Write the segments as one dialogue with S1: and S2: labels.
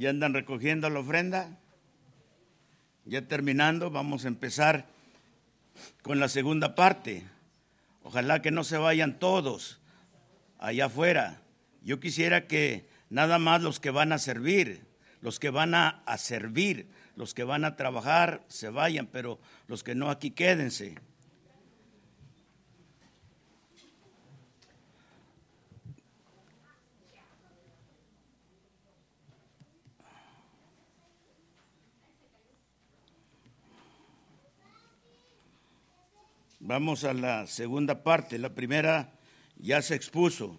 S1: Ya andan recogiendo la ofrenda. Ya terminando, vamos a empezar con la segunda parte. Ojalá que no se vayan todos allá afuera. Yo quisiera que nada más los que van a servir, los que van a, servir, los que van a trabajar se vayan, pero los que no aquí quédense. Vamos a la segunda parte. La primera ya se expuso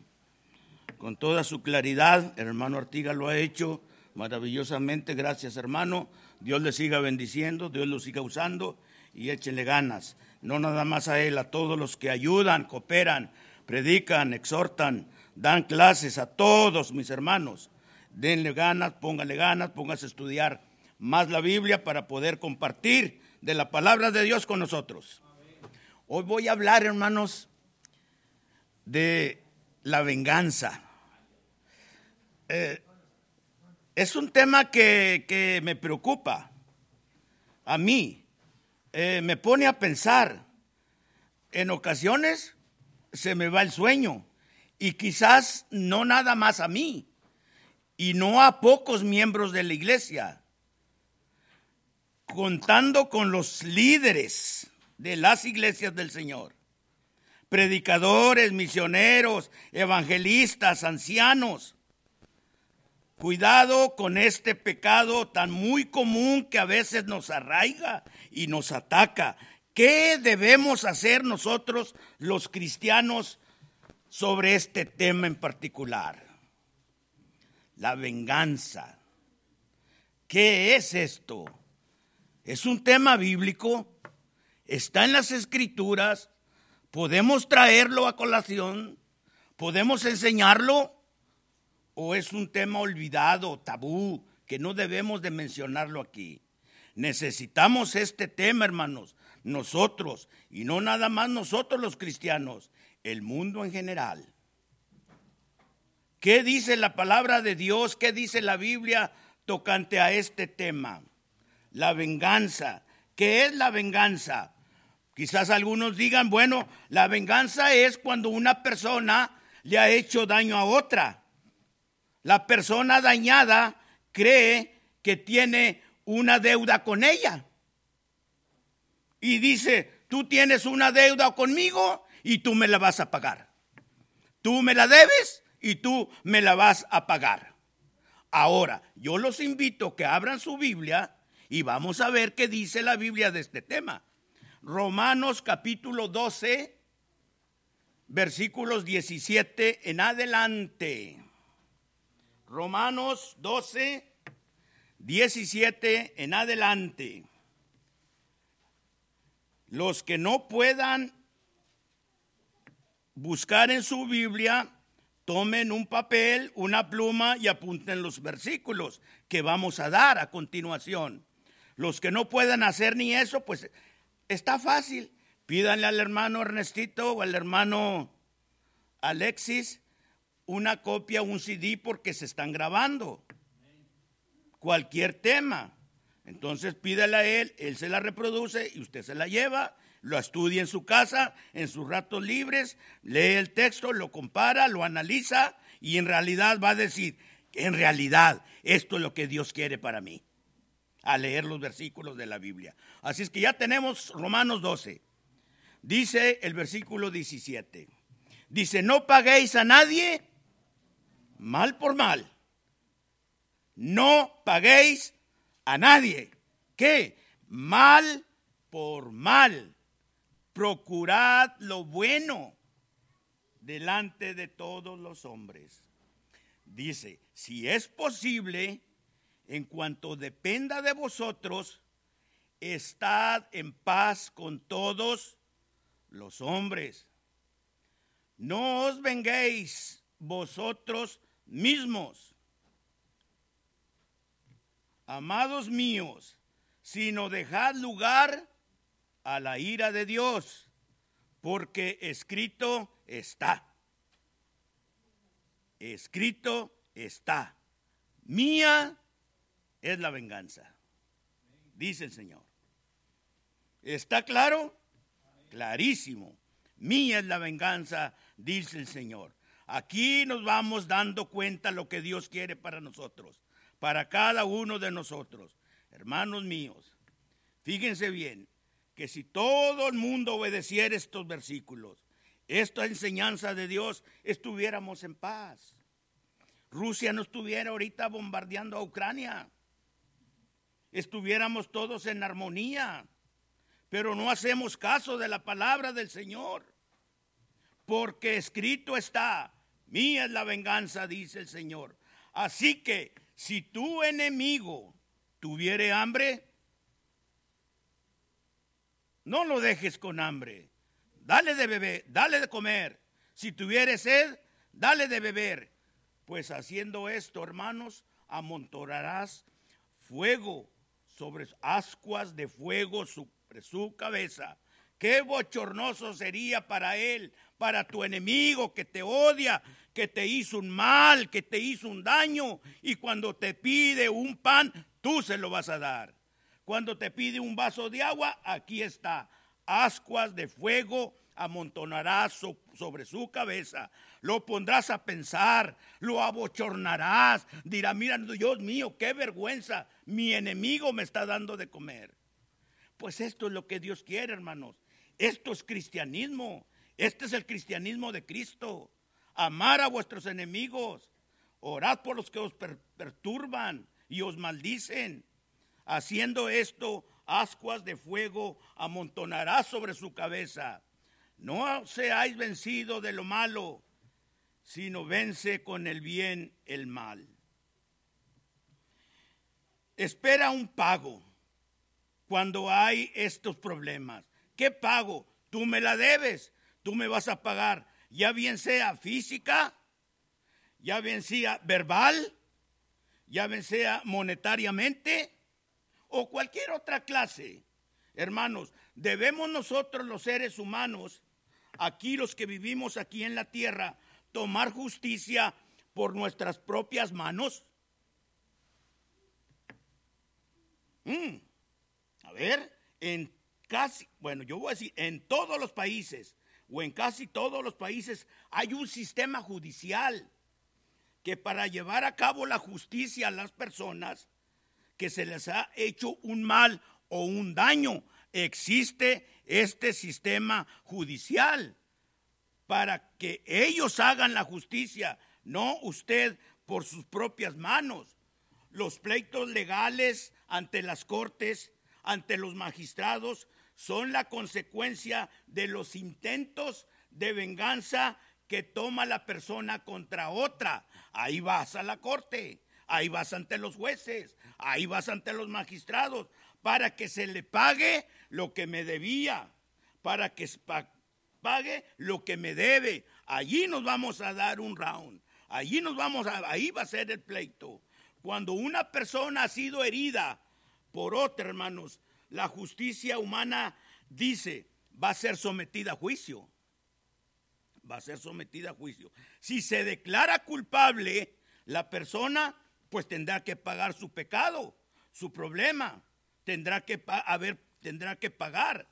S1: con toda su claridad. El hermano Artiga lo ha hecho maravillosamente. Gracias, hermano. Dios le siga bendiciendo, Dios lo siga usando y échenle ganas. No nada más a él, a todos los que ayudan, cooperan, predican, exhortan, dan clases, a todos mis hermanos. Denle ganas, póngale ganas, póngase a estudiar más la Biblia para poder compartir de la palabra de Dios con nosotros. Hoy voy a hablar, hermanos, de la venganza. Eh, es un tema que, que, me preocupa a mí, eh, me pone a pensar. En ocasiones se me va el sueño y quizás no nada más a mí y no a pocos miembros de la iglesia, contando con los líderes de las iglesias del Señor. Predicadores, misioneros, evangelistas, ancianos. Cuidado con este pecado tan muy común que a veces nos arraiga y nos ataca. ¿Qué debemos hacer nosotros los cristianos sobre este tema en particular? La venganza. ¿Qué es esto? ¿Es un tema bíblico? Está en las escrituras, podemos traerlo a colación, podemos enseñarlo, o es un tema olvidado, tabú, que no debemos de mencionarlo aquí. Necesitamos este tema, hermanos, nosotros, y no nada más nosotros los cristianos, el mundo en general. ¿Qué dice la palabra de Dios? ¿Qué dice la Biblia tocante a este tema? La venganza. ¿Qué es la venganza? Quizás algunos digan, bueno, la venganza es cuando una persona le ha hecho daño a otra. La persona dañada cree que tiene una deuda con ella. Y dice, tú tienes una deuda conmigo y tú me la vas a pagar. Tú me la debes y tú me la vas a pagar. Ahora, yo los invito a que abran su Biblia y vamos a ver qué dice la Biblia de este tema. Romanos capítulo 12, versículos 17 en adelante. Romanos 12, 17 en adelante. Los que no puedan buscar en su Biblia, tomen un papel, una pluma y apunten los versículos que vamos a dar a continuación. Los que no puedan hacer ni eso, pues Está fácil. Pídanle al hermano Ernestito o al hermano Alexis una copia, un CD porque se están grabando. Cualquier tema. Entonces pídale a él, él se la reproduce y usted se la lleva, lo estudia en su casa, en sus ratos libres, lee el texto, lo compara, lo analiza y en realidad va a decir, en realidad esto es lo que Dios quiere para mí a leer los versículos de la Biblia. Así es que ya tenemos Romanos 12. Dice el versículo 17. Dice, no paguéis a nadie mal por mal. No paguéis a nadie. ¿Qué? Mal por mal. Procurad lo bueno delante de todos los hombres. Dice, si es posible, en cuanto dependa de vosotros, estad en paz con todos los hombres. No os venguéis vosotros mismos, amados míos, sino dejad lugar a la ira de Dios, porque escrito está. Escrito está. Mía es la venganza, dice el Señor. ¿Está claro? Clarísimo. Mía es la venganza, dice el Señor. Aquí nos vamos dando cuenta lo que Dios quiere para nosotros, para cada uno de nosotros. Hermanos míos, fíjense bien que si todo el mundo obedeciera estos versículos, esta enseñanza de Dios, estuviéramos en paz. Rusia no estuviera ahorita bombardeando a Ucrania. Estuviéramos todos en armonía. Pero no hacemos caso de la palabra del Señor. Porque escrito está, mía es la venganza, dice el Señor. Así que si tu enemigo tuviere hambre, no lo dejes con hambre. Dale de beber, dale de comer. Si tuviere sed, dale de beber. Pues haciendo esto, hermanos, amontonarás fuego sobre ascuas de fuego sobre su cabeza. Qué bochornoso sería para él, para tu enemigo que te odia, que te hizo un mal, que te hizo un daño, y cuando te pide un pan, tú se lo vas a dar. Cuando te pide un vaso de agua, aquí está. Ascuas de fuego amontonarás sobre su cabeza. Lo pondrás a pensar, lo abochornarás. Dirá, mira, Dios mío, qué vergüenza. Mi enemigo me está dando de comer. Pues esto es lo que Dios quiere, hermanos. Esto es cristianismo. Este es el cristianismo de Cristo. Amar a vuestros enemigos. Orad por los que os perturban y os maldicen. Haciendo esto, ascuas de fuego amontonará sobre su cabeza. No seáis vencido de lo malo, sino vence con el bien el mal. Espera un pago cuando hay estos problemas. ¿Qué pago? Tú me la debes, tú me vas a pagar, ya bien sea física, ya bien sea verbal, ya bien sea monetariamente o cualquier otra clase. Hermanos, debemos nosotros los seres humanos, aquí los que vivimos aquí en la tierra, tomar justicia por nuestras propias manos. Mm, a ver, en casi, bueno, yo voy a decir, en todos los países o en casi todos los países hay un sistema judicial que para llevar a cabo la justicia a las personas que se les ha hecho un mal o un daño. Existe este sistema judicial para que ellos hagan la justicia, no usted por sus propias manos. Los pleitos legales ante las cortes, ante los magistrados, son la consecuencia de los intentos de venganza que toma la persona contra otra. Ahí vas a la corte ahí vas ante los jueces, ahí vas ante los magistrados, para que se le pague lo que me debía, para que pague lo que me debe. Allí nos vamos a dar un round, allí nos vamos a, ahí va a ser el pleito. Cuando una persona ha sido herida por otra, hermanos, la justicia humana dice, va a ser sometida a juicio. Va a ser sometida a juicio. Si se declara culpable, la persona pues tendrá que pagar su pecado, su problema, tendrá que, tendrá que pagar.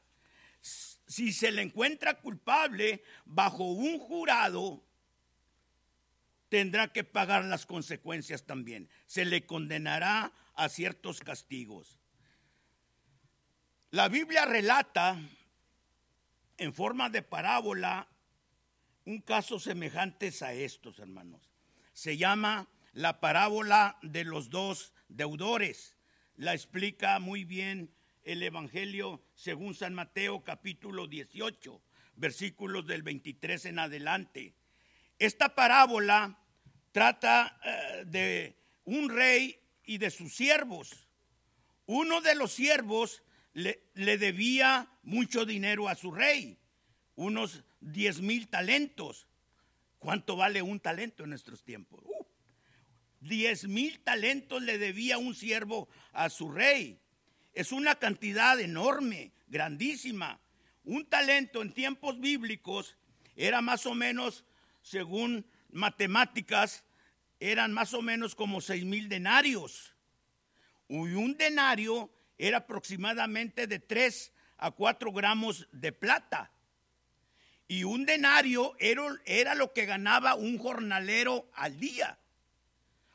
S1: Si se le encuentra culpable bajo un jurado, tendrá que pagar las consecuencias también. Se le condenará a ciertos castigos. La Biblia relata en forma de parábola un caso semejante a estos, hermanos. Se llama la parábola de los dos deudores. La explica muy bien el Evangelio según San Mateo capítulo 18, versículos del 23 en adelante. Esta parábola trata eh, de un rey y de sus siervos. Uno de los siervos le, le debía mucho dinero a su rey, unos 10 mil talentos. ¿Cuánto vale un talento en nuestros tiempos? Diez mil talentos le debía un siervo a su rey. Es una cantidad enorme, grandísima. Un talento en tiempos bíblicos era más o menos, según matemáticas, eran más o menos como seis mil denarios. Y un denario era aproximadamente de 3 a 4 gramos de plata. Y un denario era, era lo que ganaba un jornalero al día.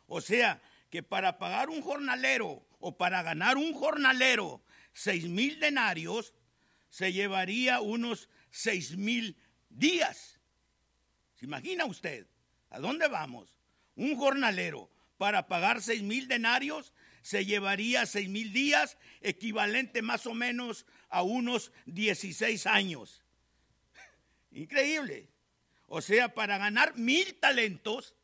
S1: O sea, que para pagar un jornalero o para ganar un jornalero seis mil denarios, se llevaría unos seis mil días. ¿Se imagina usted? ¿A dónde vamos? Un jornalero para pagar seis mil denarios se llevaría seis mil días, equivalente más o menos a unos 16 años. Increíble. O sea, para ganar mil talentos,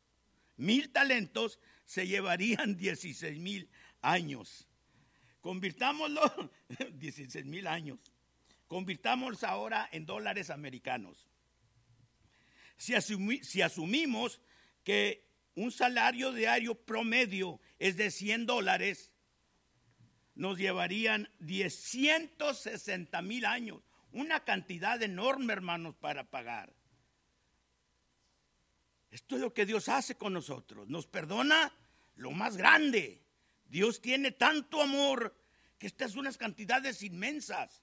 S1: mil talentos se llevarían 16 mil años. Convirtámoslo, 16 mil años. Convirtámoslo ahora en dólares americanos. Si, si asumimos que un salario diario promedio es de 100 dólares, nos llevarían 160 mil años. Una cantidad enorme, hermanos, para pagar. Esto es lo que Dios hace con nosotros. Nos perdona lo más grande. Dios tiene tanto amor que estas unas cantidades inmensas.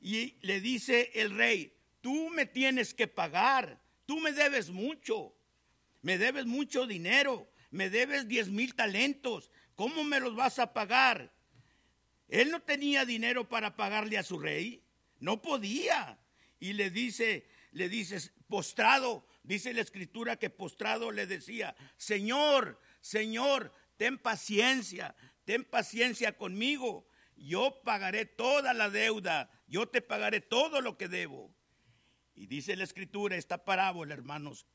S1: Y le dice el rey, tú me tienes que pagar, tú me debes mucho, me debes mucho dinero, me debes diez mil talentos, ¿cómo me los vas a pagar? Él no tenía dinero para pagarle a su rey, no podía. Y le dice, le dice, postrado, dice la escritura que postrado le decía, Señor, Señor, ten paciencia, ten paciencia conmigo. Yo pagaré toda la deuda, yo te pagaré todo lo que debo. Y dice la escritura, esta parábola, hermanos,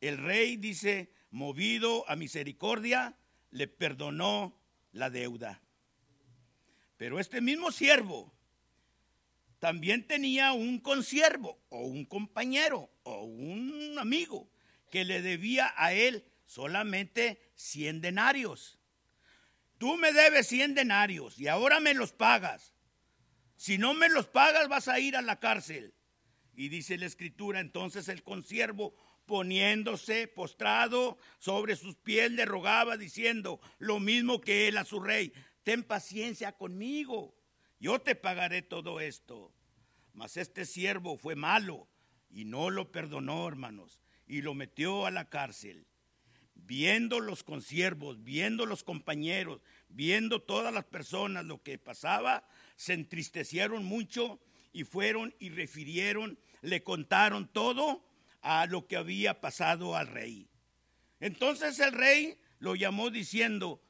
S1: el rey dice, movido a misericordia, le perdonó la deuda. Pero este mismo siervo también tenía un consiervo o un compañero o un amigo que le debía a él solamente 100 denarios. Tú me debes 100 denarios y ahora me los pagas. Si no me los pagas vas a ir a la cárcel. Y dice la escritura, entonces el consiervo poniéndose postrado sobre sus pies le rogaba diciendo lo mismo que él a su rey, ten paciencia conmigo, yo te pagaré todo esto. Mas este siervo fue malo y no lo perdonó, hermanos, y lo metió a la cárcel viendo los consiervos, viendo los compañeros, viendo todas las personas lo que pasaba, se entristecieron mucho y fueron y refirieron, le contaron todo a lo que había pasado al rey. Entonces el rey lo llamó diciendo,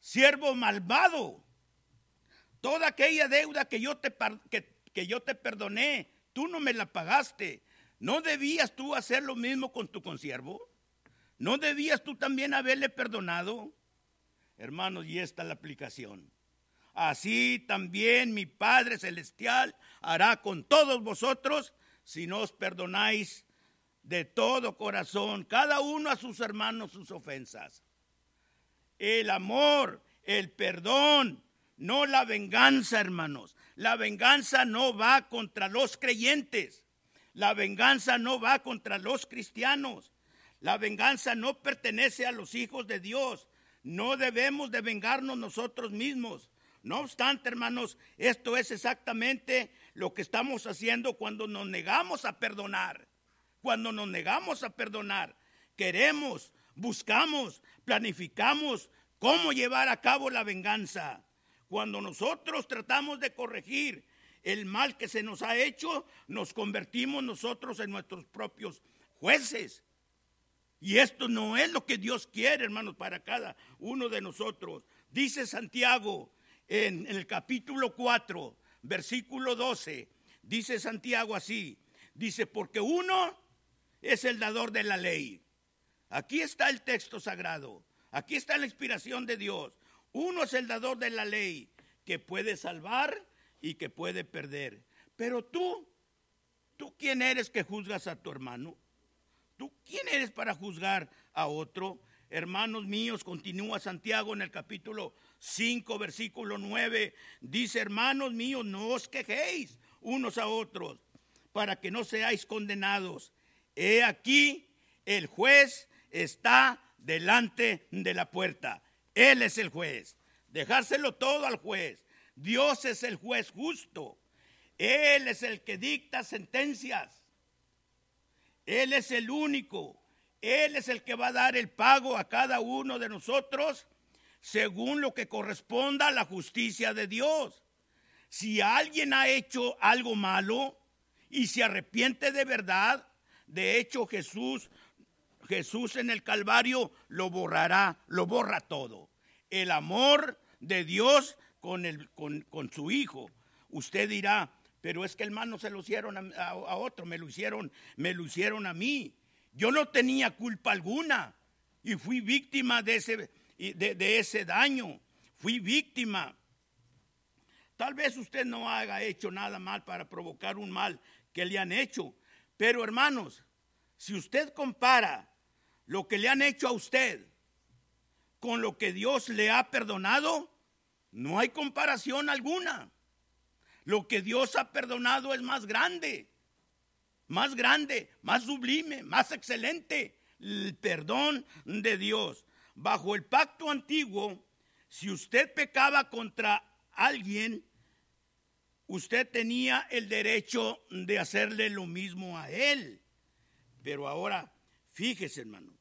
S1: siervo malvado, toda aquella deuda que yo te, que, que yo te perdoné, tú no me la pagaste. ¿No debías tú hacer lo mismo con tu consiervo? ¿No debías tú también haberle perdonado? Hermanos, y esta es la aplicación. Así también mi Padre Celestial hará con todos vosotros si no os perdonáis de todo corazón, cada uno a sus hermanos sus ofensas. El amor, el perdón, no la venganza, hermanos. La venganza no va contra los creyentes. La venganza no va contra los cristianos. La venganza no pertenece a los hijos de Dios. No debemos de vengarnos nosotros mismos. No obstante, hermanos, esto es exactamente lo que estamos haciendo cuando nos negamos a perdonar. Cuando nos negamos a perdonar, queremos, buscamos, planificamos cómo llevar a cabo la venganza. Cuando nosotros tratamos de corregir el mal que se nos ha hecho, nos convertimos nosotros en nuestros propios jueces. Y esto no es lo que Dios quiere, hermanos, para cada uno de nosotros. Dice Santiago en, el capítulo 4, versículo 12, dice Santiago así, dice, porque uno es el dador de la ley. Aquí está el texto sagrado, aquí está la inspiración de Dios. Uno es el dador de la ley que puede salvar y que puede perder. Pero tú, ¿tú quién eres que juzgas a tu hermano? ¿Tú quién eres para juzgar a otro? Hermanos míos, continúa Santiago en el capítulo 5, versículo 9. Dice, hermanos míos, no os quejéis unos a otros para que no seáis condenados. He aquí, el juez está delante de la puerta. Él es el juez. dejárselo todo al juez. Dios es el juez justo. Él es el que dicta sentencias. Él es el único. Él es el que va a dar el pago a cada uno de nosotros según lo que corresponda a la justicia de Dios. Si alguien ha hecho algo malo y se arrepiente de verdad, de hecho Jesús Jesús en el Calvario lo borrará, lo borra todo. El amor de Dios con, el, con, su Hijo. Usted dirá, pero es que hermano se lo hicieron a, otro, me lo hicieron, me lo hicieron a mí. Yo no tenía culpa alguna y fui víctima de ese, de ese daño. Fui víctima. Tal vez usted no haya hecho nada mal para provocar un mal que le han hecho. Pero hermanos, si usted compara lo que le han hecho a usted con lo que Dios le ha perdonado, no hay comparación alguna. Lo que Dios ha perdonado es más grande, más grande, más sublime, más excelente. El perdón de Dios. Bajo el pacto antiguo, si usted pecaba contra alguien, usted tenía el derecho de hacerle lo mismo a él. Pero ahora, fíjese hermano,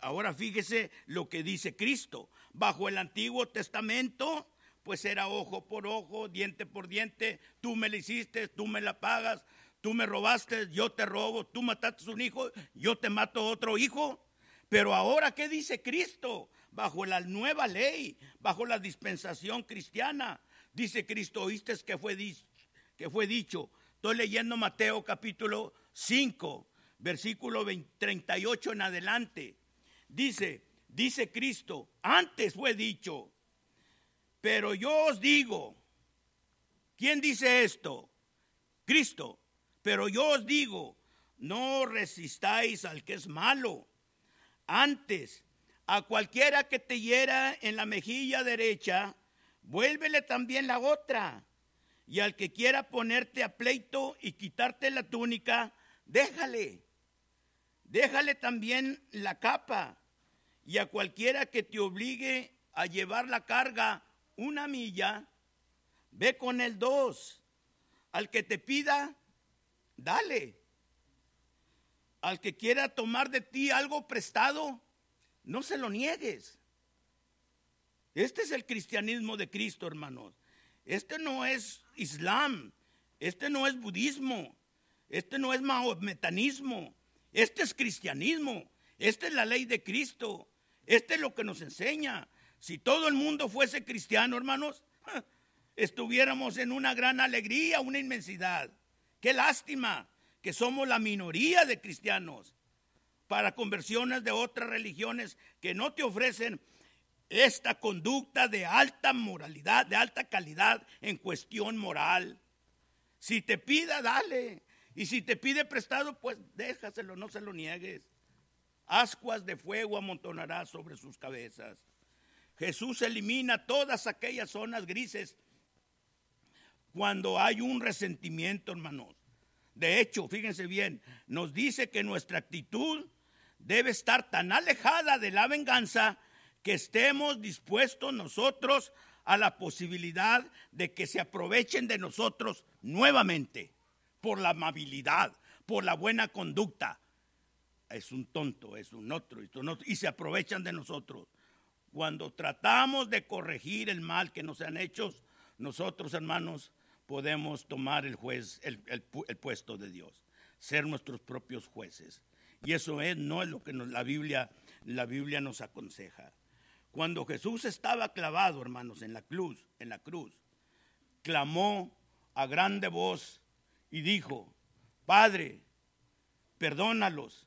S1: ahora fíjese lo que dice Cristo. Bajo el Antiguo Testamento, pues era ojo por ojo, diente por diente, tú me lo hiciste, tú me la pagas, tú me robaste, yo te robo, tú mataste un hijo, yo te mato otro hijo. Pero ahora, ¿qué dice Cristo? Bajo la nueva ley, bajo la dispensación cristiana, dice Cristo, oíste que fue, que fue dicho. Estoy leyendo Mateo capítulo 5, versículo 38 en adelante. Dice, dice Cristo, antes fue dicho, pero yo os digo, ¿quién dice esto? Cristo, pero yo os digo, no resistáis al que es malo. Antes, a cualquiera que te hiera en la mejilla derecha, vuélvele también la otra. Y al que quiera ponerte a pleito y quitarte la túnica, déjale. Déjale también la capa y a cualquiera que te obligue a llevar la carga una milla, ve con el dos. Al que te pida, dale. Al que quiera tomar de ti algo prestado, no se lo niegues. Este es el cristianismo de Cristo, hermanos. Este no es Islam, este no es budismo, este no es mahometanismo, este es cristianismo, esta es la ley de Cristo, este es lo que nos enseña. Si todo el mundo fuese cristiano, hermanos, estuviéramos en una gran alegría, una inmensidad. Qué lástima que somos la minoría de cristianos para conversiones de otras religiones que no te ofrecen esta conducta de alta moralidad, de alta calidad en cuestión moral. Si te pida, dale. Y si te pide prestado, pues déjaselo, no se lo niegues. Ascuas de fuego amontonará sobre sus cabezas. Jesús elimina todas aquellas zonas grises cuando hay un resentimiento, hermanos. De hecho, fíjense bien, nos dice que nuestra actitud debe estar tan alejada de la venganza que estemos dispuestos nosotros a la posibilidad de que se aprovechen de nosotros nuevamente por la amabilidad, por la buena conducta. Es un tonto, es un otro, y se aprovechan de nosotros. Cuando tratamos de corregir el mal que nos han hecho, nosotros, hermanos, podemos tomar el, juez, el, puesto de Dios, ser nuestros propios jueces. Y eso es, no es lo que la, Biblia, la Biblia nos aconseja. Cuando Jesús estaba clavado, hermanos, en la cruz, en la cruz, clamó a grande voz y dijo, Padre, perdónalos,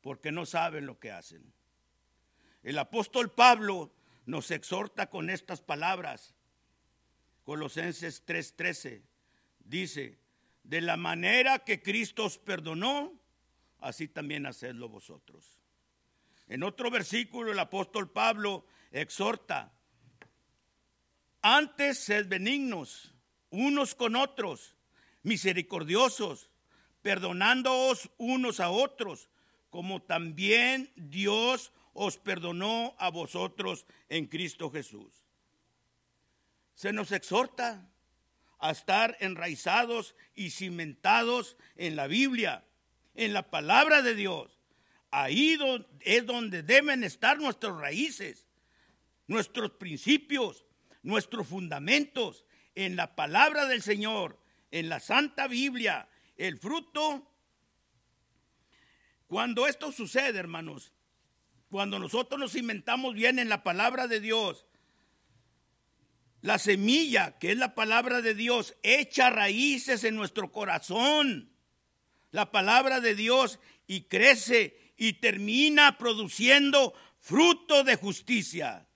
S1: porque no saben lo que hacen. El apóstol Pablo nos exhorta con estas palabras. Colosenses 3:13 dice, de la manera que Cristo os perdonó, así también hacedlo vosotros. En otro versículo el apóstol Pablo exhorta, antes sed benignos unos con otros misericordiosos, perdonándoos unos a otros, como también Dios os perdonó a vosotros en Cristo Jesús. Se nos exhorta a estar enraizados y cimentados en la Biblia, en la palabra de Dios. Ahí es donde deben estar nuestras raíces, nuestros principios, nuestros fundamentos, en la palabra del Señor, en la Santa Biblia. El fruto, cuando esto sucede, hermanos, cuando nosotros nos cimentamos bien en la palabra de Dios, la semilla, que es la palabra de Dios, echa raíces en nuestro corazón. La palabra de Dios y crece y termina produciendo fruto de justicia.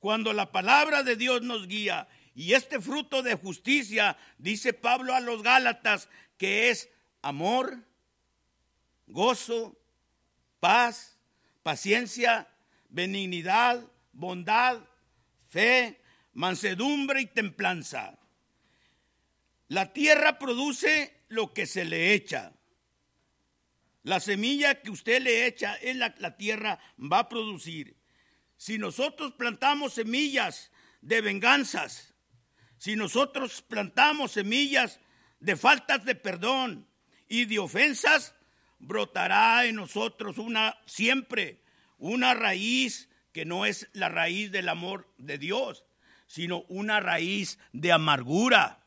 S1: Cuando la palabra de Dios nos guía y este fruto de justicia, dice Pablo a los Gálatas, que es amor, gozo, paz, paciencia, benignidad, bondad, fe, mansedumbre y templanza. La tierra produce lo que se le echa. La semilla que usted le echa es la, la tierra va a producir. Si nosotros plantamos semillas de venganzas, si nosotros plantamos semillas de faltas de perdón y de ofensas, brotará en nosotros una siempre una raíz que no es la raíz del amor de Dios, sino una raíz de amargura.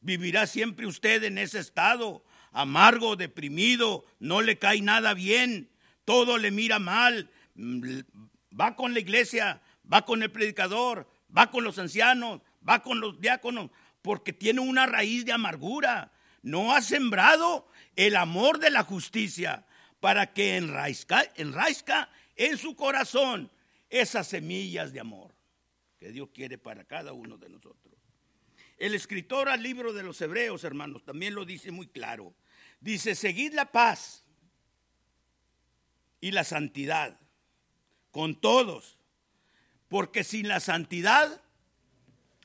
S1: Vivirá siempre usted en ese estado, amargo, deprimido, no le cae nada bien, todo le mira mal, va con la iglesia, va con el predicador, va con los ancianos, va con los diáconos, porque tiene una raíz de amargura. No ha sembrado el amor de la justicia para que enraizca, en su corazón esas semillas de amor que Dios quiere para cada uno de nosotros. El escritor al libro de los Hebreos, hermanos, también lo dice muy claro. Dice, seguid la paz y la santidad con todos, porque sin la santidad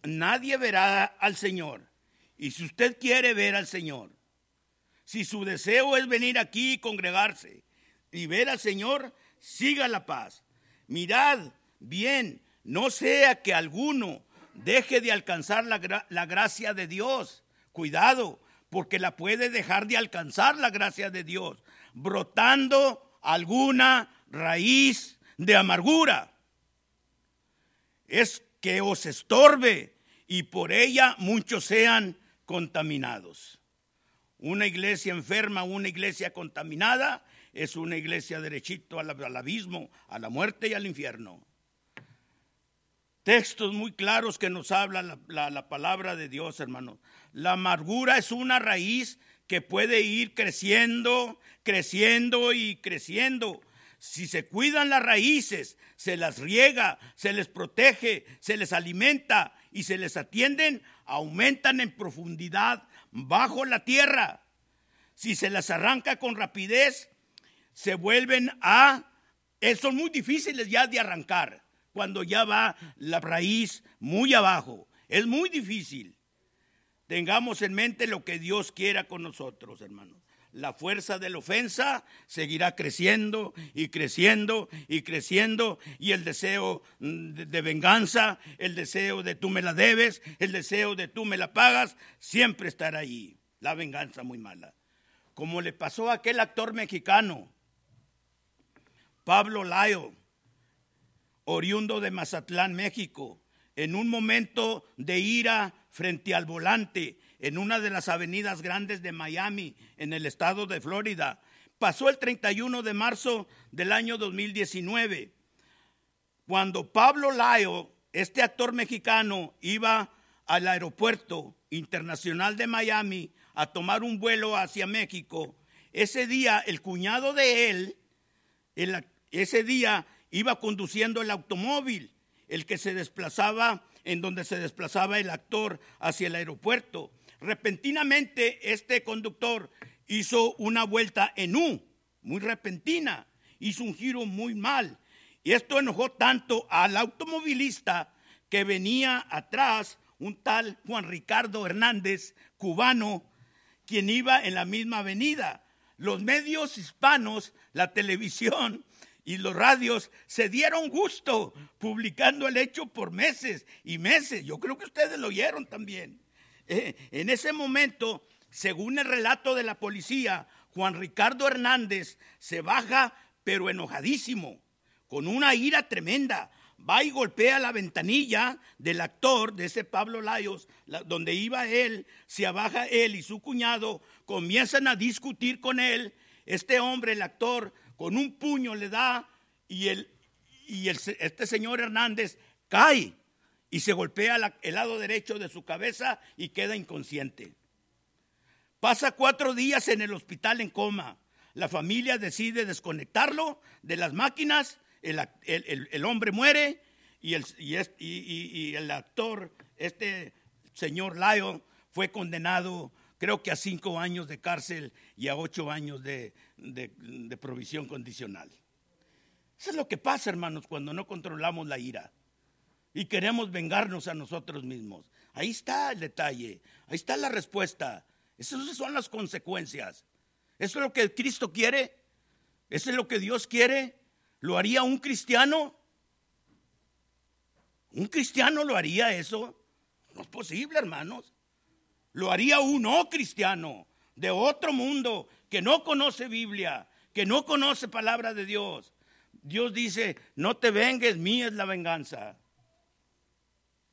S1: nadie verá al Señor. Y si usted quiere ver al Señor, si su deseo es venir aquí y congregarse y ver al Señor, siga la paz. Mirad bien, no sea que alguno deje de alcanzar la, la, gracia de Dios. Cuidado, porque la puede dejar de alcanzar la gracia de Dios, brotando alguna raíz de amargura. Es que os estorbe y por ella muchos sean contaminados. Una iglesia enferma, una iglesia contaminada, es una iglesia derechito al, abismo, a la muerte y al infierno. Textos muy claros que nos habla la, la palabra de Dios, hermanos. La amargura es una raíz que puede ir creciendo, creciendo y creciendo. Si se cuidan las raíces, se las riega, se les protege, se les alimenta y se les atienden, aumentan en profundidad bajo la tierra. Si se las arranca con rapidez, se vuelven a, eh, son muy difíciles ya de arrancar cuando ya va la raíz muy abajo. Es muy difícil. Tengamos en mente lo que Dios quiera con nosotros, hermanos. La fuerza de la ofensa seguirá creciendo y creciendo y creciendo y el deseo mm, de, venganza, el deseo de tú me la debes, el deseo de tú me la pagas, siempre estará ahí. La venganza muy mala. Como le pasó a aquel actor mexicano Pablo Layo, oriundo de Mazatlán, México, en un momento de ira frente al volante en una de las avenidas grandes de Miami, en el estado de Florida. Pasó el 31 de marzo del año 2019, cuando Pablo Layo, este actor mexicano, iba al aeropuerto internacional de Miami a tomar un vuelo hacia México. Ese día el cuñado de él, ese día iba conduciendo el automóvil, el que se desplazaba, en donde se desplazaba el actor hacia el aeropuerto. Repentinamente este conductor hizo una vuelta en U, muy repentina, hizo un giro muy mal. Y esto enojó tanto al automovilista que venía atrás un tal Juan Ricardo Hernández, cubano, quien iba en la misma avenida los medios hispanos, la televisión y los radios se dieron gusto publicando el hecho por meses y meses. Yo creo que ustedes lo oyeron también. Eh, en ese momento, según el relato de la policía, Juan Ricardo Hernández se baja, pero enojadísimo, con una ira tremenda. Va y golpea la ventanilla del actor, de ese Pablo Layos, donde iba él, se abaja él y su cuñado, comienzan a discutir con él. Este hombre, el actor, con un puño le da y, el, y este señor Hernández cae y se golpea el lado derecho de su cabeza y queda inconsciente. Pasa cuatro días en el hospital en coma. La familia decide desconectarlo de las máquinas, el, hombre muere y el, actor, este señor Lyon, fue condenado creo que a cinco años de cárcel y a ocho años de, de, provisión condicional. Eso es lo que pasa, hermanos, cuando no controlamos la ira y queremos vengarnos a nosotros mismos. Ahí está el detalle, ahí está la respuesta. Esas son las consecuencias. ¿Eso es lo que Cristo quiere? ¿Eso es lo que Dios quiere? ¿Lo haría un cristiano? ¿Un cristiano lo haría eso? No es posible, hermanos. Lo haría un no cristiano de otro mundo que no conoce Biblia, que no conoce palabra de Dios. Dios dice, no te vengues, mía es la venganza.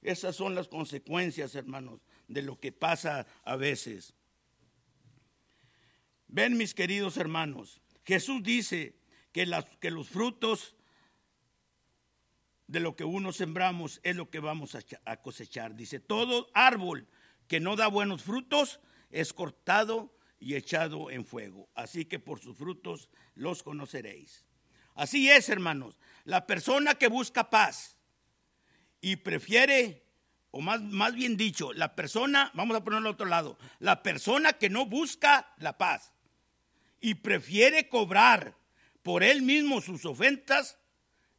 S1: Esas son las consecuencias, hermanos, de lo que pasa a veces. Ven, mis queridos hermanos, Jesús dice que, los frutos de lo que uno sembramos es lo que vamos a cosechar. Dice, todo árbol que no da buenos frutos es cortado y echado en fuego. Así que por sus frutos los conoceréis. Así es, hermanos. La persona que busca paz y prefiere, o más, más bien dicho, la persona, vamos a ponerlo al otro lado, la persona que no busca la paz y prefiere cobrar por él mismo sus ofensas,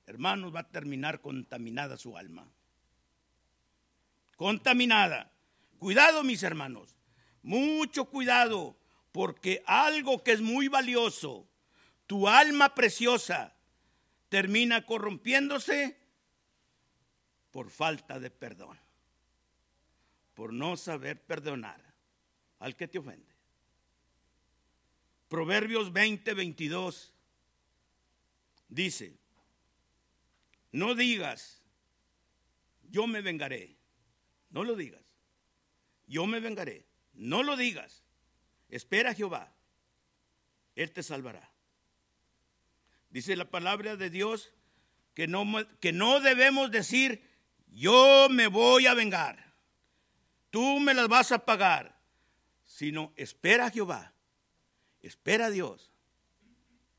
S1: hermanos, va a terminar contaminada su alma. Contaminada. Cuidado, mis hermanos. Mucho cuidado, porque algo que es muy valioso, tu alma preciosa, termina corrompiéndose por falta de perdón, por no saber perdonar al que te ofende. Proverbios 20, 22 dice, no digas, yo me vengaré, no lo digas, yo me vengaré, no lo digas, espera a Jehová, Él te salvará. Dice la palabra de Dios que no, que no debemos decir, yo me voy a vengar, tú me las vas a pagar, sino espera a Jehová Espera a Dios.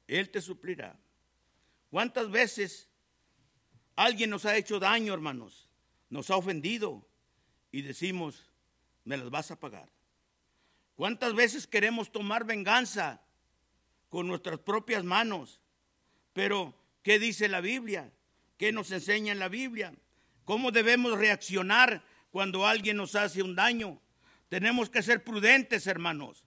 S1: Él te suplirá. ¿Cuántas veces alguien nos ha hecho daño, hermanos? Nos ha ofendido y decimos, me las vas a pagar. ¿Cuántas veces queremos tomar venganza con nuestras propias manos? Pero, ¿qué dice la Biblia? ¿Qué nos enseña en la Biblia? ¿Cómo debemos reaccionar cuando alguien nos hace un daño? Tenemos que ser prudentes, hermanos.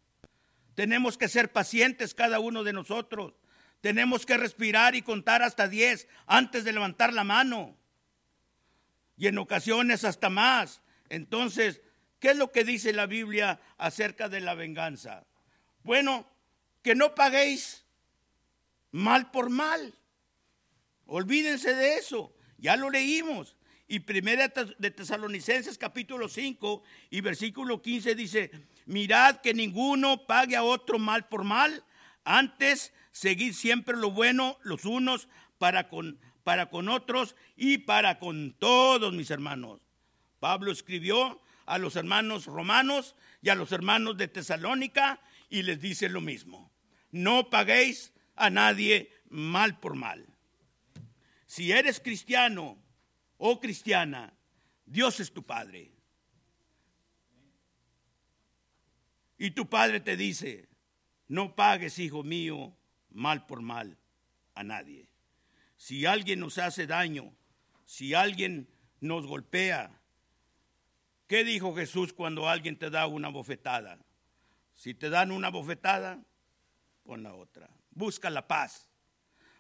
S1: Tenemos que ser pacientes cada uno de nosotros. Tenemos que respirar y contar hasta 10 antes de levantar la mano. Y en ocasiones hasta más. Entonces, ¿qué es lo que dice la Biblia acerca de la venganza? Bueno, que no paguéis mal por mal. Olvídense de eso. Ya lo leímos. Y primera de Tesalonicenses capítulo 5 y versículo 15 dice, mirad que ninguno pague a otro mal por mal, antes seguid siempre lo bueno los unos para con, para con otros y para con todos mis hermanos. Pablo escribió a los hermanos romanos y a los hermanos de Tesalónica y les dice lo mismo. No paguéis a nadie mal por mal. Si eres cristiano o cristiana, Dios es tu Padre. Y tu padre te dice, no pagues, hijo mío, mal por mal a nadie. Si alguien nos hace daño, si alguien nos golpea, ¿qué dijo Jesús cuando alguien te da una bofetada? Si te dan una bofetada, con la otra. Busca la paz.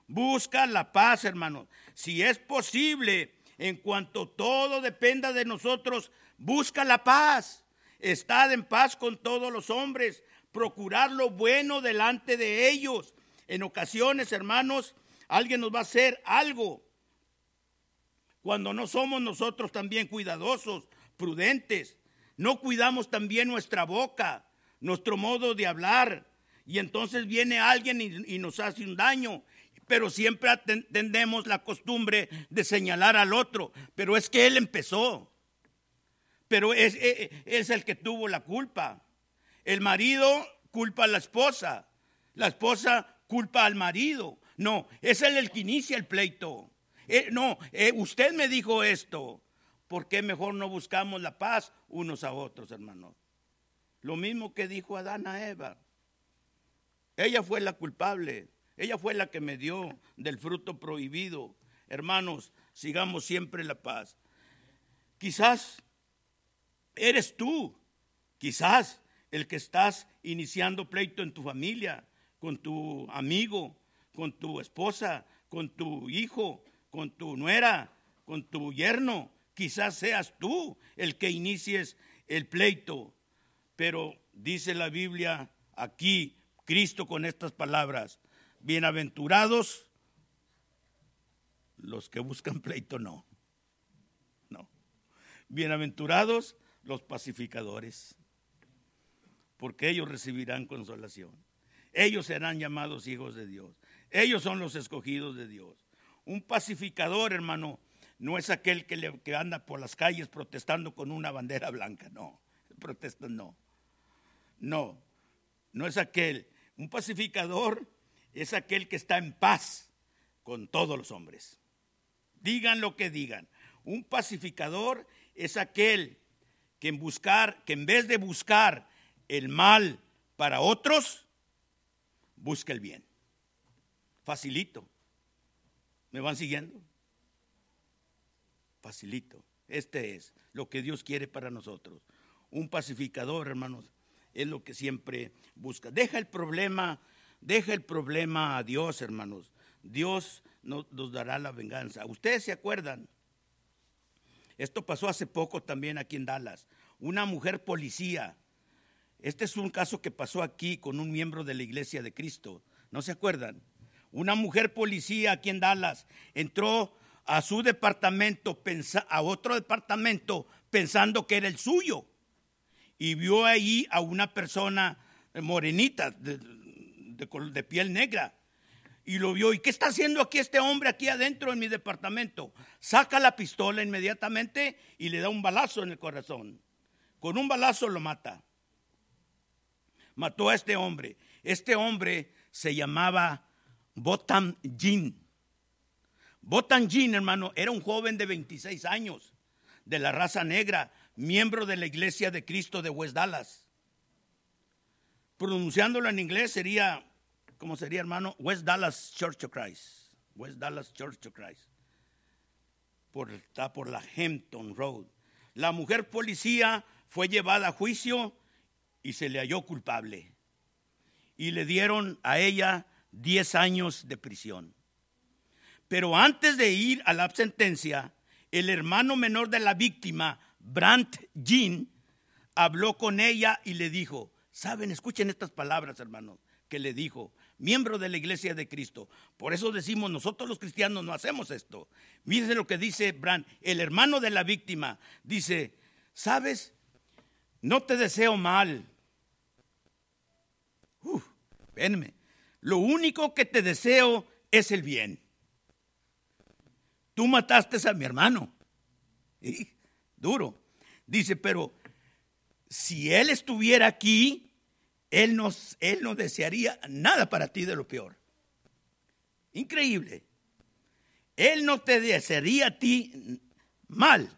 S1: Busca la paz, hermanos. Si es posible, en cuanto todo dependa de nosotros, busca la paz. Estad en paz con todos los hombres. Procurar lo bueno delante de ellos. En ocasiones, hermanos, alguien nos va a hacer algo. Cuando no somos nosotros también cuidadosos, prudentes. No cuidamos también nuestra boca, nuestro modo de hablar. Y entonces viene alguien y, nos hace un daño pero siempre atendemos la costumbre de señalar al otro, pero es que él empezó, pero es, es, es, el que tuvo la culpa. El marido culpa a la esposa, la esposa culpa al marido. No, es él el que inicia el pleito. Eh, no, eh, usted me dijo esto. ¿Por qué mejor no buscamos la paz unos a otros, hermanos? Lo mismo que dijo Adán a Eva. Ella fue la culpable. Ella fue la que me dio del fruto prohibido. Hermanos, sigamos siempre la paz. Quizás eres tú, quizás el que estás iniciando pleito en tu familia, con tu amigo, con tu esposa, con tu hijo, con tu nuera, con tu yerno. Quizás seas tú el que inicies el pleito. Pero dice la Biblia aquí, Cristo con estas palabras, bienaventurados los que buscan pleito, no. No. Bienaventurados los pacificadores, porque ellos recibirán consolación. Ellos serán llamados hijos de Dios. Ellos son los escogidos de Dios. Un pacificador, hermano, no es aquel que, le, que anda por las calles protestando con una bandera blanca, no. Protesta no. No, no es aquel. Un pacificador es aquel que está en paz con todos los hombres. Digan lo que digan. Un pacificador es aquel que en buscar, que en vez de buscar el mal para otros, busca el bien. Facilito. ¿Me van siguiendo? Facilito. Este es lo que Dios quiere para nosotros. Un pacificador, hermanos, es lo que siempre busca. Deja el problema Deja el problema a Dios, hermanos. Dios nos, dará la venganza. Ustedes se acuerdan, esto pasó hace poco también aquí en Dallas. Una mujer policía. Este es un caso que pasó aquí con un miembro de la iglesia de Cristo. ¿No se acuerdan? Una mujer policía aquí en Dallas entró a su departamento, a otro departamento, pensando que era el suyo. Y vio ahí a una persona morenita, de, piel negra. Y lo vio. ¿Y qué está haciendo aquí este hombre aquí adentro en mi departamento? Saca la pistola inmediatamente y le da un balazo en el corazón. Con un balazo lo mata. Mató a este hombre. Este hombre se llamaba Botan Jin. Botan Jin, hermano, era un joven de 26 años, de la raza negra, miembro de la iglesia de Cristo de West Dallas pronunciándolo en inglés sería, ¿cómo sería, hermano? West Dallas Church of Christ. West Dallas Church of Christ. Por, está por la Hampton Road. La mujer policía fue llevada a juicio y se le halló culpable. Y le dieron a ella 10 años de prisión. Pero antes de ir a la sentencia, el hermano menor de la víctima, Brandt Jean, habló con ella y le dijo, Saben, escuchen estas palabras, hermanos, que le dijo, miembro de la iglesia de Cristo. Por eso decimos, nosotros los cristianos no hacemos esto. Miren lo que dice Bran, el hermano de la víctima. Dice, ¿sabes? No te deseo mal. Uf, venme. Lo único que te deseo es el bien. Tú mataste a mi hermano. Y, duro. Dice, pero si Él estuviera aquí, él no, él no desearía nada para ti de lo peor. Increíble. Él no te desearía a ti mal.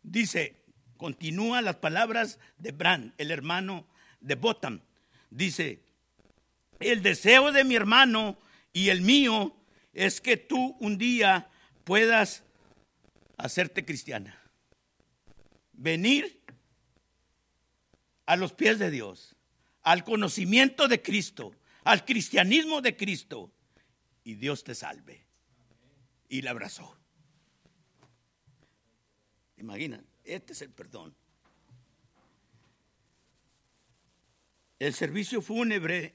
S1: Dice, continúa las palabras de Bran, el hermano de Botam. Dice, el deseo de mi hermano y el mío es que tú un día puedas hacerte cristiana. Venir a los pies de Dios, al conocimiento de Cristo, al cristianismo de Cristo y Dios te salve. Y la abrazó. Imaginan, este es el perdón. El servicio fúnebre,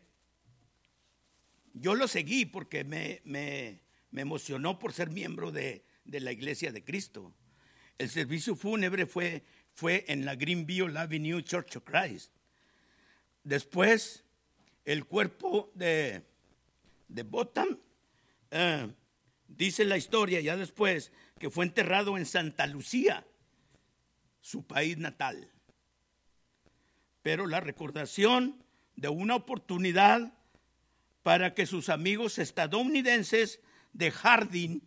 S1: yo lo seguí porque me, me, me emocionó por ser miembro de, de, la iglesia de Cristo. El servicio fúnebre fue, fue en la Greenville Avenue Church of Christ. Después, el cuerpo de, de Botham, eh, dice la historia ya después, que fue enterrado en Santa Lucía, su país natal. Pero la recordación de una oportunidad para que sus amigos estadounidenses de Harding,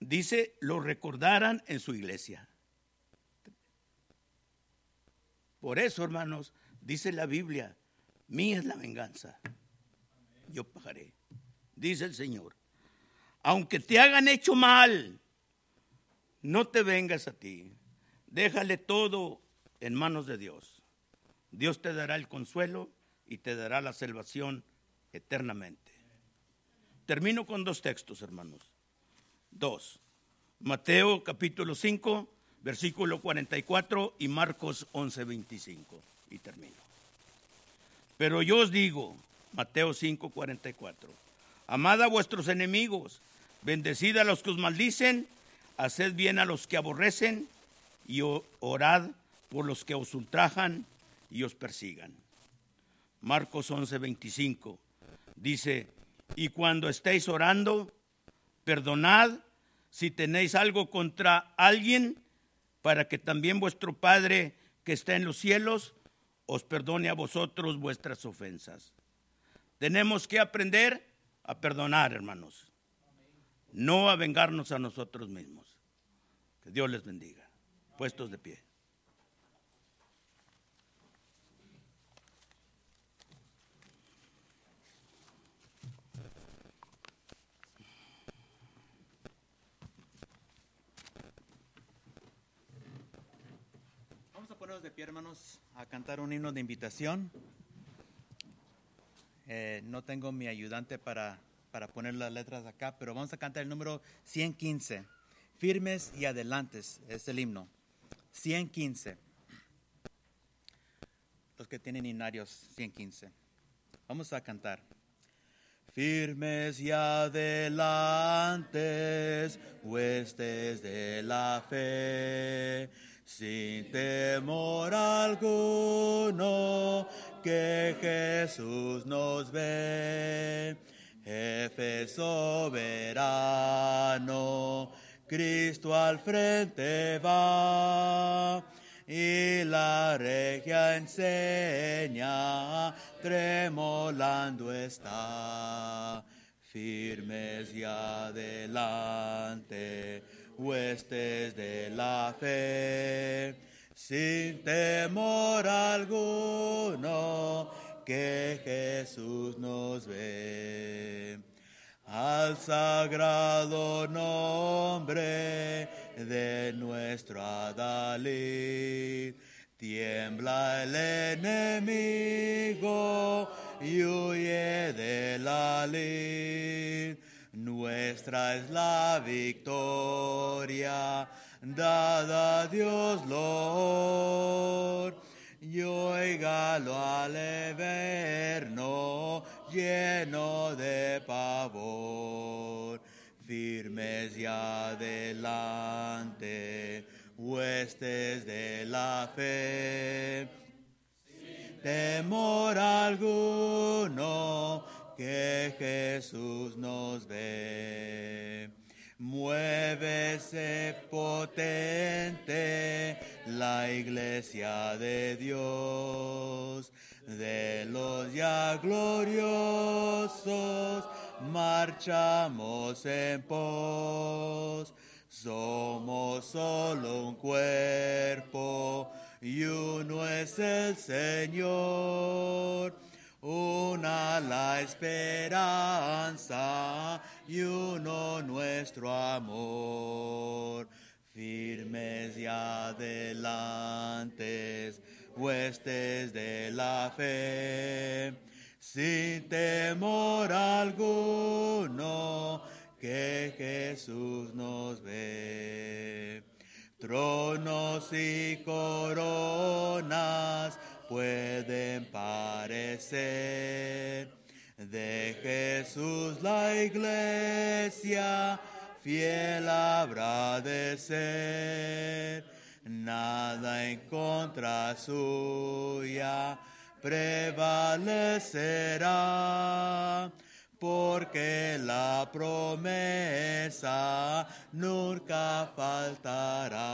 S1: dice, lo recordaran en su iglesia. Por eso, hermanos, dice la Biblia, mía es la venganza, yo pagaré, dice el Señor. Aunque te hagan hecho mal, no te vengas a ti, déjale todo en manos de Dios. Dios te dará el consuelo y te dará la salvación eternamente. Termino con dos textos, hermanos. Dos. Mateo capítulo 5, versículo 44 y Marcos 11, 25. Y termino. Pero yo os digo, Mateo 5, 44, amad a vuestros enemigos, bendecid a los que os maldicen, haced bien a los que aborrecen y orad por los que os ultrajan y os persigan. Marcos 11, 25 dice, y cuando estéis orando, perdonad si tenéis algo contra alguien, para que también vuestro Padre que está en los cielos os perdone a vosotros vuestras ofensas. Tenemos que aprender a perdonar, hermanos, no a vengarnos a nosotros mismos. Que Dios les bendiga. Puestos de pie.
S2: De pie, hermanos, a cantar un himno de invitación. Eh, no tengo mi ayudante para, para poner las letras acá, pero vamos a cantar el número 115. Firmes y adelantes es el himno. 115. Los que tienen himnarios, 115. Vamos a cantar. Firmes y adelantes, huestes de la fe sin temor alguno que Jesús nos ve. Jefe soberano, Cristo al frente va y la regia enseña, tremolando está, firmes y adelante huestes de la fe, sin temor alguno que Jesús nos ve. Al sagrado nombre de nuestro Adalid, tiembla el enemigo y huye de la lid nuestra es la victoria, dada a Dios Lord. Y oígalo al eterno, lleno de pavor, firmes y adelante, huestes de la fe. Temor alguno que Jesús nos ve. Muévese potente la iglesia de Dios, de los ya gloriosos marchamos en pos. Somos solo un cuerpo y uno es el Señor una la esperanza y uno nuestro amor. Firmes y adelantes, huestes de la fe, sin temor alguno que Jesús nos ve. Tronos y coronas pueden parecer. De Jesús la iglesia fiel habrá de ser. Nada en contra suya prevalecerá porque la promesa nunca faltará.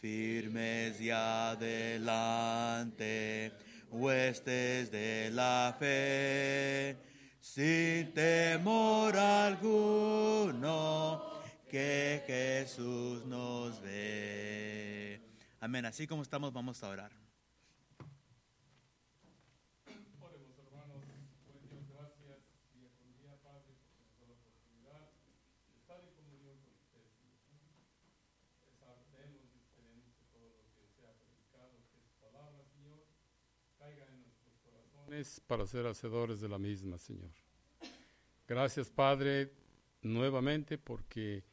S2: Firmes y adelante, huestes de la fe, sin temor alguno, que Jesús nos ve. Amén. Así como estamos, vamos a orar.
S3: Para ser hacedores de la misma, Señor. Gracias, Padre, nuevamente porque